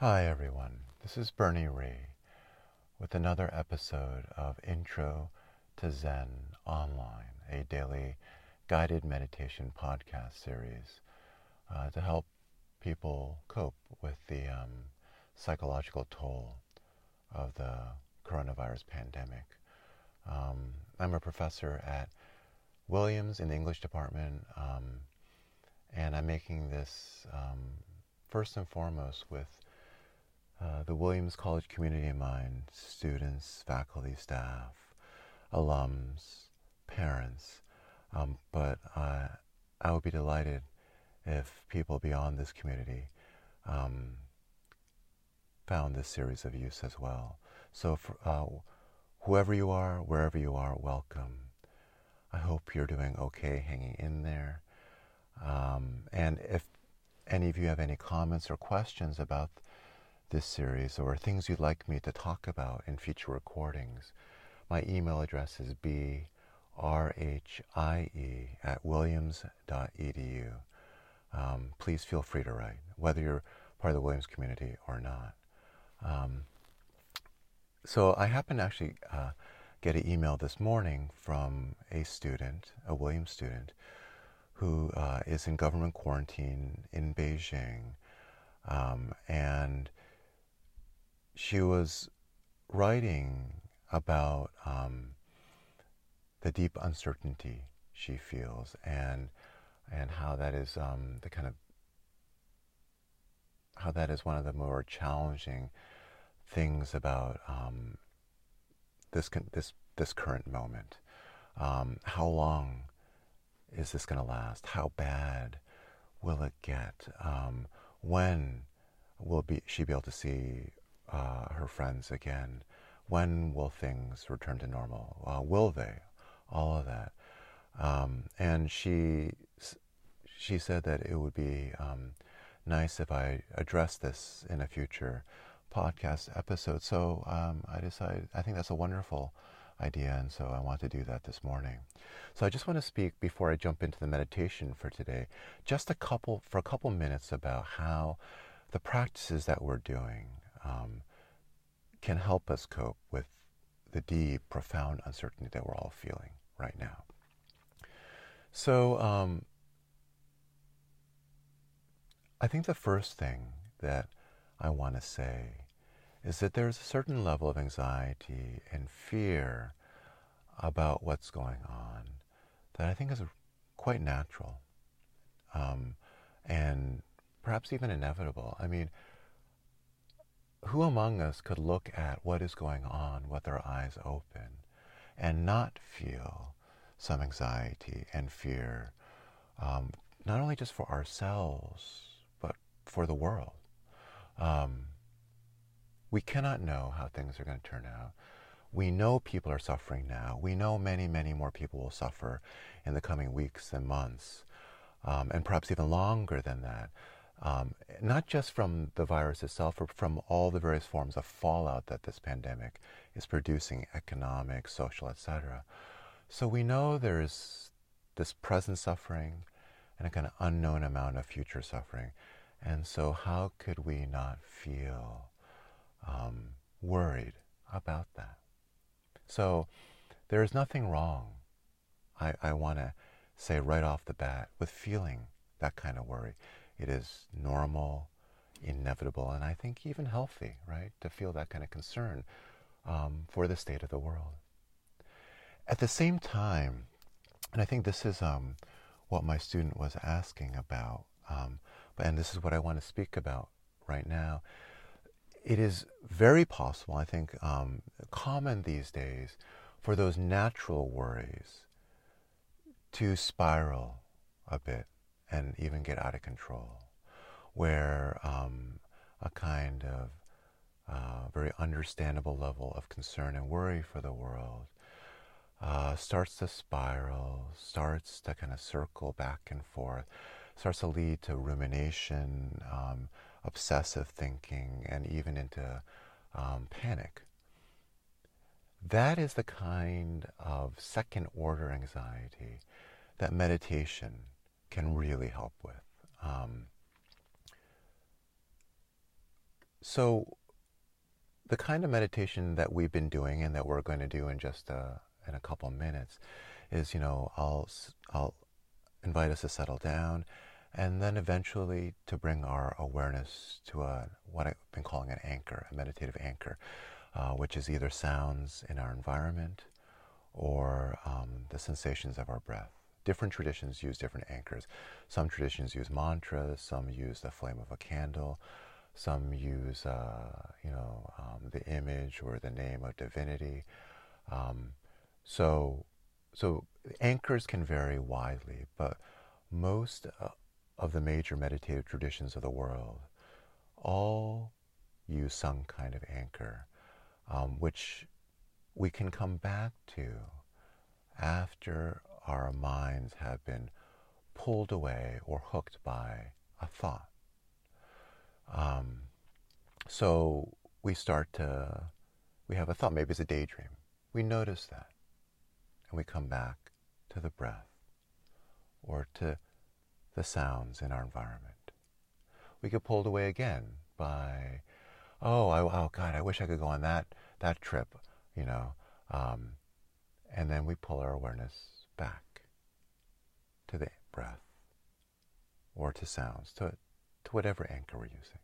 Hi, everyone. This is Bernie Rhie with another episode of Intro to Zen Online, a daily guided meditation podcast series uh, to help people cope with the um, psychological toll of the coronavirus pandemic. Um, I'm a professor at Williams in the English department, um, and I'm making this um, first and foremost with uh, the Williams College community in mind students, faculty, staff, alums, parents. Um, but I would be delighted if people beyond this community um, found this series of use as well. So, for, uh, whoever you are, wherever you are, welcome. I hope you're doing okay hanging in there. Um, and if any of you have any comments or questions about this series or things you'd like me to talk about in future recordings, my email address is brhie at williams.edu. Um, please feel free to write, whether you're part of the Williams community or not. Um, so I happened to actually uh, get an email this morning from a student, a Williams student, who uh, is in government quarantine in Beijing. Um, and she was writing about um, the deep uncertainty she feels and and how that is um, the kind of how that is one of the more challenging things about um, this this this current moment. Um, how long is this going to last? How bad will it get? Um, when will be she be able to see uh, her friends again? When will things return to normal? Uh, will they? All of that. Um, and she she said that it would be um, nice if I address this in a future podcast episode. So um, I decided I think that's a wonderful idea, and so I want to do that this morning. So I just want to speak before I jump into the meditation for today, just a couple for a couple minutes about how the practices that we're doing um, can help us cope with the deep, profound uncertainty that we're all feeling right now. So, um, I think the first thing that I want to say is that there's a certain level of anxiety and fear about what's going on that I think is quite natural um, and perhaps even inevitable. I mean, who among us could look at what is going on with our eyes open and not feel some anxiety and fear, um, not only just for ourselves, but for the world? Um, we cannot know how things are going to turn out. We know people are suffering now. We know many, many more people will suffer in the coming weeks and months, um, and perhaps even longer than that um, not just from the virus itself, but from all the various forms of fallout that this pandemic is producing, economic, social, etc. So we know there's this present suffering and a kind of unknown amount of future suffering. And so, how could we not feel um, worried about that? So, there is nothing wrong, I, I want to say right off the bat, with feeling that kind of worry. It is normal, inevitable, and I think even healthy, right, to feel that kind of concern um, for the state of the world. At the same time, and I think this is um, what my student was asking about, um, and this is what I want to speak about right now. It is very possible, I think, um, common these days for those natural worries to spiral a bit and even get out of control, where um, a kind of uh, very understandable level of concern and worry for the world uh, starts to spiral, starts to kind of circle back and forth, starts to lead to rumination, um, obsessive thinking, and even into um, panic. That is the kind of second order anxiety that meditation can really help with. Um, so, the kind of meditation that we've been doing and that we're going to do in just a, uh, in a couple minutes is, you know, I'll I'll invite us to settle down, and then eventually to bring our awareness to a what I've been calling an anchor, a meditative anchor, uh, which is either sounds in our environment or um, the sensations of our breath. Different traditions use different anchors. Some traditions use mantras, some use the flame of a candle, some use, uh, you know, um, the image or the name of divinity. Um, so, so anchors can vary widely, but most uh, of the major meditative traditions of the world all use some kind of anchor, um, which we can come back to after our minds have been pulled away or hooked by a thought. Um, so we start to, we have a thought, maybe it's a daydream. We notice that. And we come back to the breath or to the sounds in our environment. We get pulled away again by, oh, I, oh God, I wish I could go on that, that trip, you know. Um, and then we pull our awareness back to the breath or to sounds, to, to whatever anchor we're using.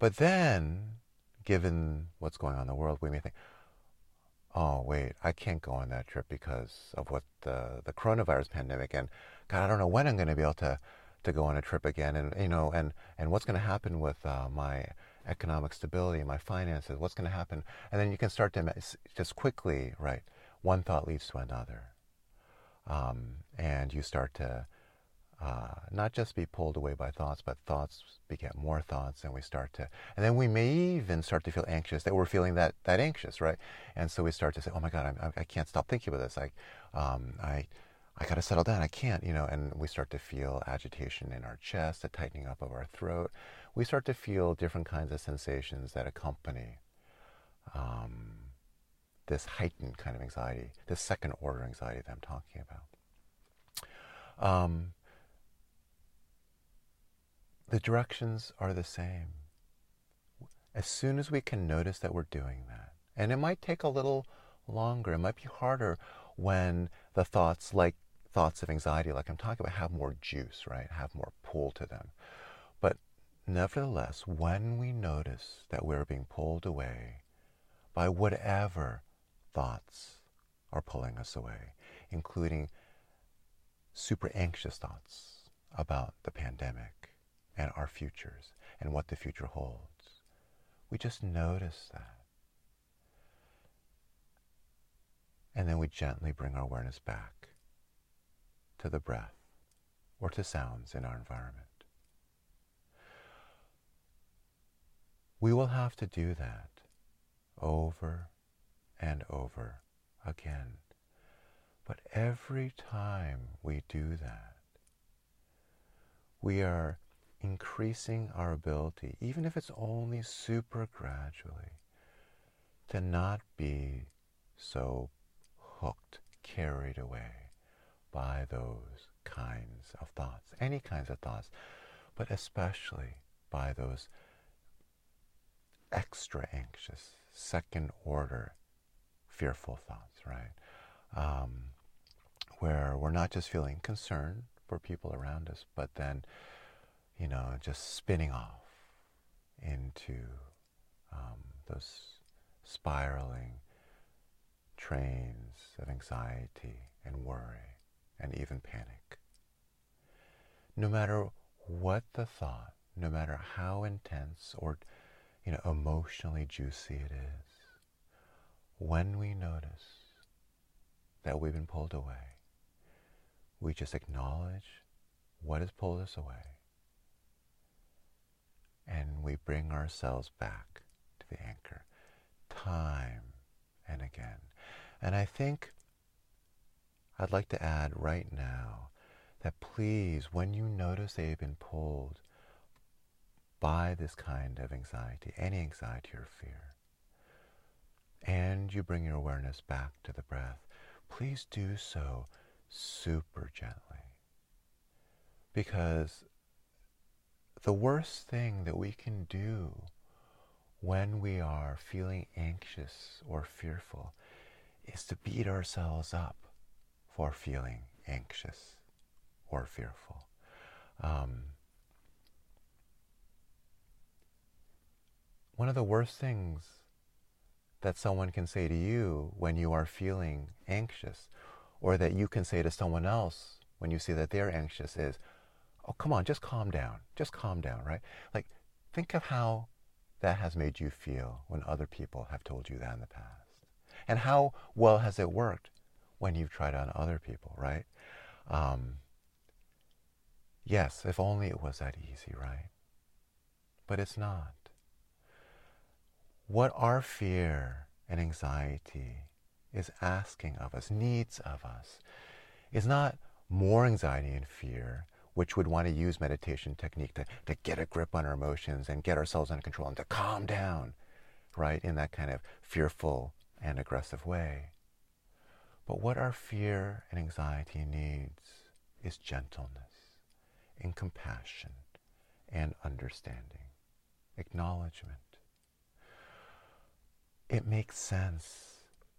But then, given what's going on in the world, we may think, oh, wait, I can't go on that trip because of what the, the coronavirus pandemic. And God, I don't know when I'm going to be able to, to go on a trip again. And, you know, and, and what's going to happen with uh, my economic stability, my finances, what's going to happen. And then you can start to just quickly, right, one thought leads to another. Um, and you start to uh, not just be pulled away by thoughts, but thoughts beget more thoughts, and we start to, and then we may even start to feel anxious that we're feeling that that anxious, right? And so we start to say, "Oh my God, I'm, I can't stop thinking about this. I, um, I, I got to settle down. I can't, you know." And we start to feel agitation in our chest, a tightening up of our throat. We start to feel different kinds of sensations that accompany um, this heightened kind of anxiety, this second order anxiety that I'm talking about. Um, the directions are the same. As soon as we can notice that we're doing that, and it might take a little longer, it might be harder when the thoughts, like thoughts of anxiety, like I'm talking about, have more juice, right? Have more pull to them. But nevertheless, when we notice that we're being pulled away by whatever thoughts are pulling us away, including super anxious thoughts about the pandemic, and our futures and what the future holds. We just notice that. And then we gently bring our awareness back to the breath or to sounds in our environment. We will have to do that over and over again. But every time we do that, we are increasing our ability, even if it's only super gradually, to not be so hooked, carried away by those kinds of thoughts, any kinds of thoughts, but especially by those extra anxious, second order, fearful thoughts, right? Um, where we're not just feeling concern for people around us, but then you know, just spinning off into um, those spiraling trains of anxiety and worry and even panic. No matter what the thought, no matter how intense or you know emotionally juicy it is, when we notice that we've been pulled away, we just acknowledge what has pulled us away and we bring ourselves back to the anchor time and again. And I think I'd like to add right now that please, when you notice that you've been pulled by this kind of anxiety, any anxiety or fear, and you bring your awareness back to the breath, please do so super gently. Because the worst thing that we can do when we are feeling anxious or fearful is to beat ourselves up for feeling anxious or fearful. Um, one of the worst things that someone can say to you when you are feeling anxious, or that you can say to someone else when you see that they're anxious, is, oh, come on, just calm down. Just calm down, right? Like, think of how that has made you feel when other people have told you that in the past. And how well has it worked when you've tried on other people, right? Um, yes, if only it was that easy, right? But it's not. What our fear and anxiety is asking of us, needs of us, is not more anxiety and fear, which would want to use meditation technique to, to get a grip on our emotions and get ourselves under control and to calm down, right, in that kind of fearful and aggressive way. But what our fear and anxiety needs is gentleness and compassion and understanding, acknowledgement. It makes sense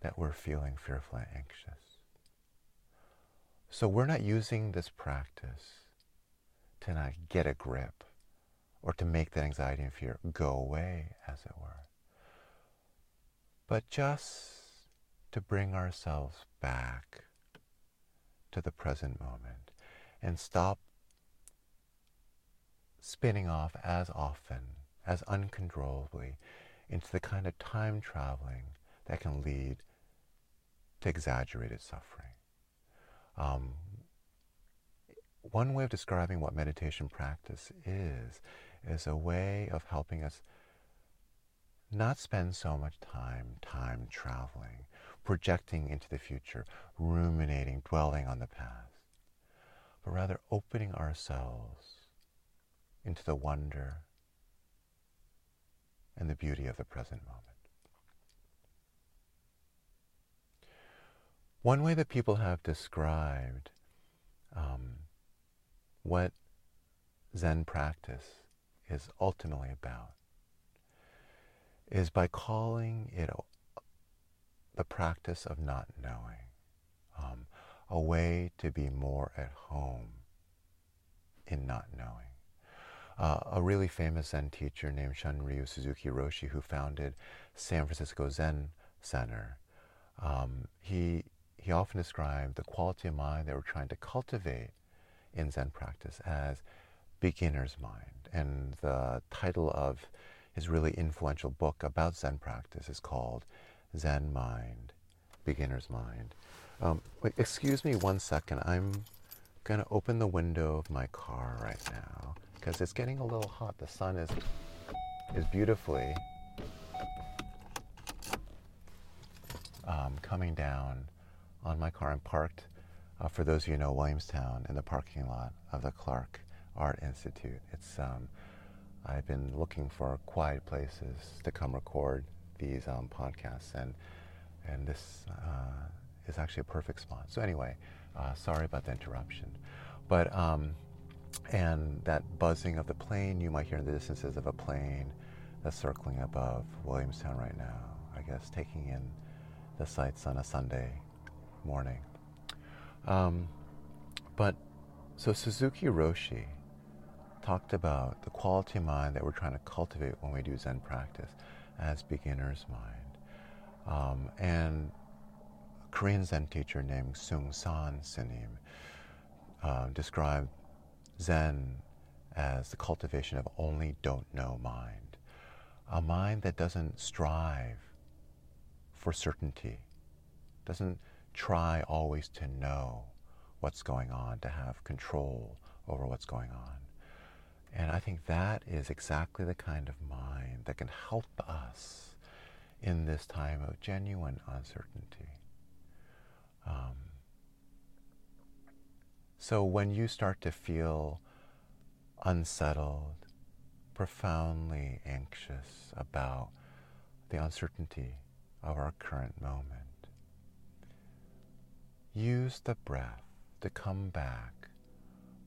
that we're feeling fearful and anxious. So we're not using this practice to not get a grip or to make that anxiety and fear go away, as it were, but just to bring ourselves back to the present moment and stop spinning off as often, as uncontrollably, into the kind of time traveling that can lead to exaggerated suffering. Um, one way of describing what meditation practice is, is a way of helping us not spend so much time, time traveling, projecting into the future, ruminating, dwelling on the past, but rather opening ourselves into the wonder and the beauty of the present moment. One way that people have described um, what Zen practice is ultimately about is by calling it the practice of not knowing, um, a way to be more at home in not knowing. Uh, a really famous Zen teacher named Shunryu Suzuki Roshi, who founded San Francisco Zen Center, um, he, he often described the quality of mind that we're trying to cultivate in Zen practice as beginner's mind. And the title of his really influential book about Zen practice is called Zen Mind, Beginner's Mind. Um, excuse me one second. I'm going to open the window of my car right now because it's getting a little hot. The sun is, is beautifully um, coming down on my car. I'm parked uh, for those of you know Williamstown, in the parking lot of the Clark Art Institute. It's um, I've been looking for quiet places to come record these um, podcasts, and and this uh, is actually a perfect spot. So anyway, uh, sorry about the interruption, but um, and that buzzing of the plane you might hear in the distances of a plane that's circling above Williamstown right now. I guess taking in the sights on a Sunday morning. Um, but so Suzuki Roshi talked about the quality of mind that we're trying to cultivate when we do Zen practice as beginner's mind. Um, and a Korean Zen teacher named Seung Sahn Sunim uh, described Zen as the cultivation of only don't know mind, a mind that doesn't strive for certainty, doesn't try always to know what's going on, to have control over what's going on. And I think that is exactly the kind of mind that can help us in this time of genuine uncertainty. Um, so when you start to feel unsettled, profoundly anxious about the uncertainty of our current moment, use the breath to come back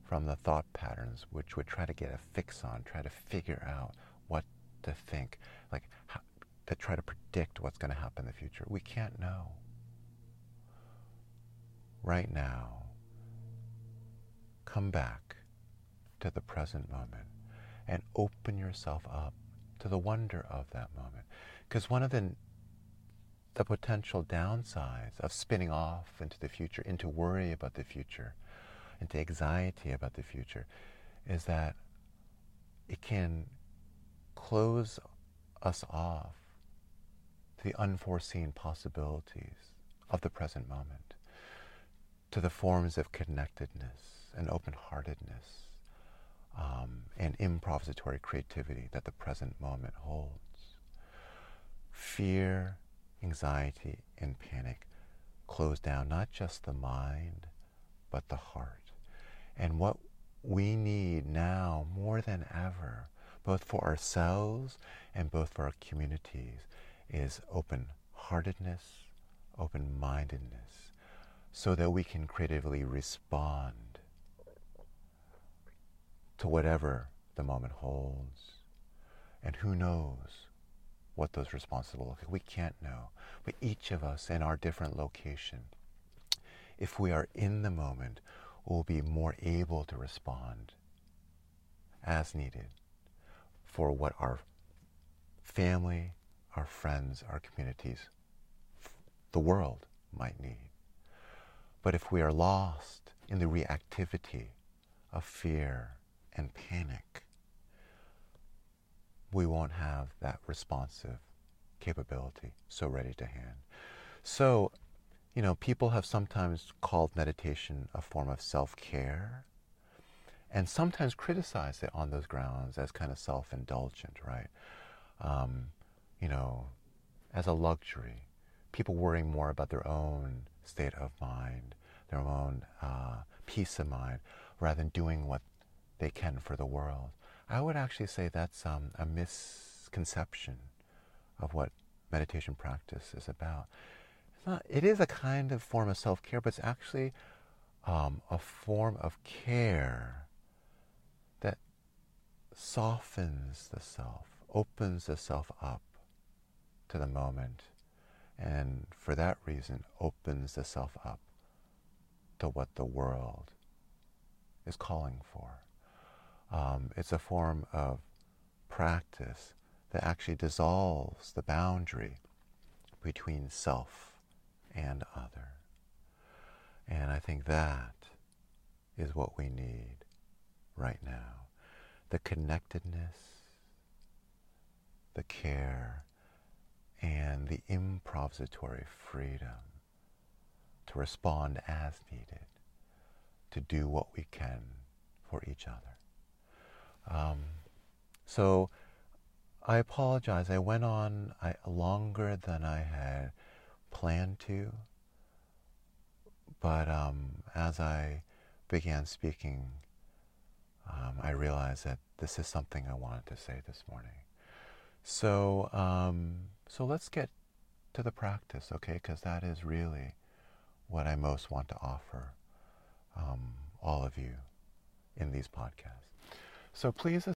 from the thought patterns which would try to get a fix on, try to figure out what to think, like how, to try to predict what's going to happen in the future. We can't know. Right now, come back to the present moment and open yourself up to the wonder of that moment. Because one of the the potential downsides of spinning off into the future, into worry about the future, into anxiety about the future, is that it can close us off to the unforeseen possibilities of the present moment, to the forms of connectedness and open heartedness um, and improvisatory creativity that the present moment holds. Fear anxiety and panic close down not just the mind, but the heart. And what we need now more than ever, both for ourselves and both for our communities, is open heartedness, open mindedness, so that we can creatively respond to whatever the moment holds. And who knows what those responses will look like. We can't know. But each of us in our different location, if we are in the moment, will be more able to respond as needed for what our family, our friends, our communities, the world might need. But if we are lost in the reactivity of fear and panic, we won't have that responsive capability so ready to hand. So, you know, people have sometimes called meditation a form of self care and sometimes criticized it on those grounds as kind of self indulgent, right? Um, you know, as a luxury. People worrying more about their own state of mind, their own uh, peace of mind, rather than doing what they can for the world. I would actually say that's um, a misconception of what meditation practice is about. It's not, it is a kind of form of self care, but it's actually um, a form of care that softens the self, opens the self up to the moment, and for that reason, opens the self up to what the world is calling for. Um, it's a form of practice that actually dissolves the boundary between self and other. And I think that is what we need right now. The connectedness, the care, and the improvisatory freedom to respond as needed, to do what we can for each other. Um, so I apologize. I went on I, longer than I had planned to, but um, as I began speaking, um, I realized that this is something I wanted to say this morning. So, um, so let's get to the practice, okay? Because that is really what I most want to offer um, all of you in these podcasts. So please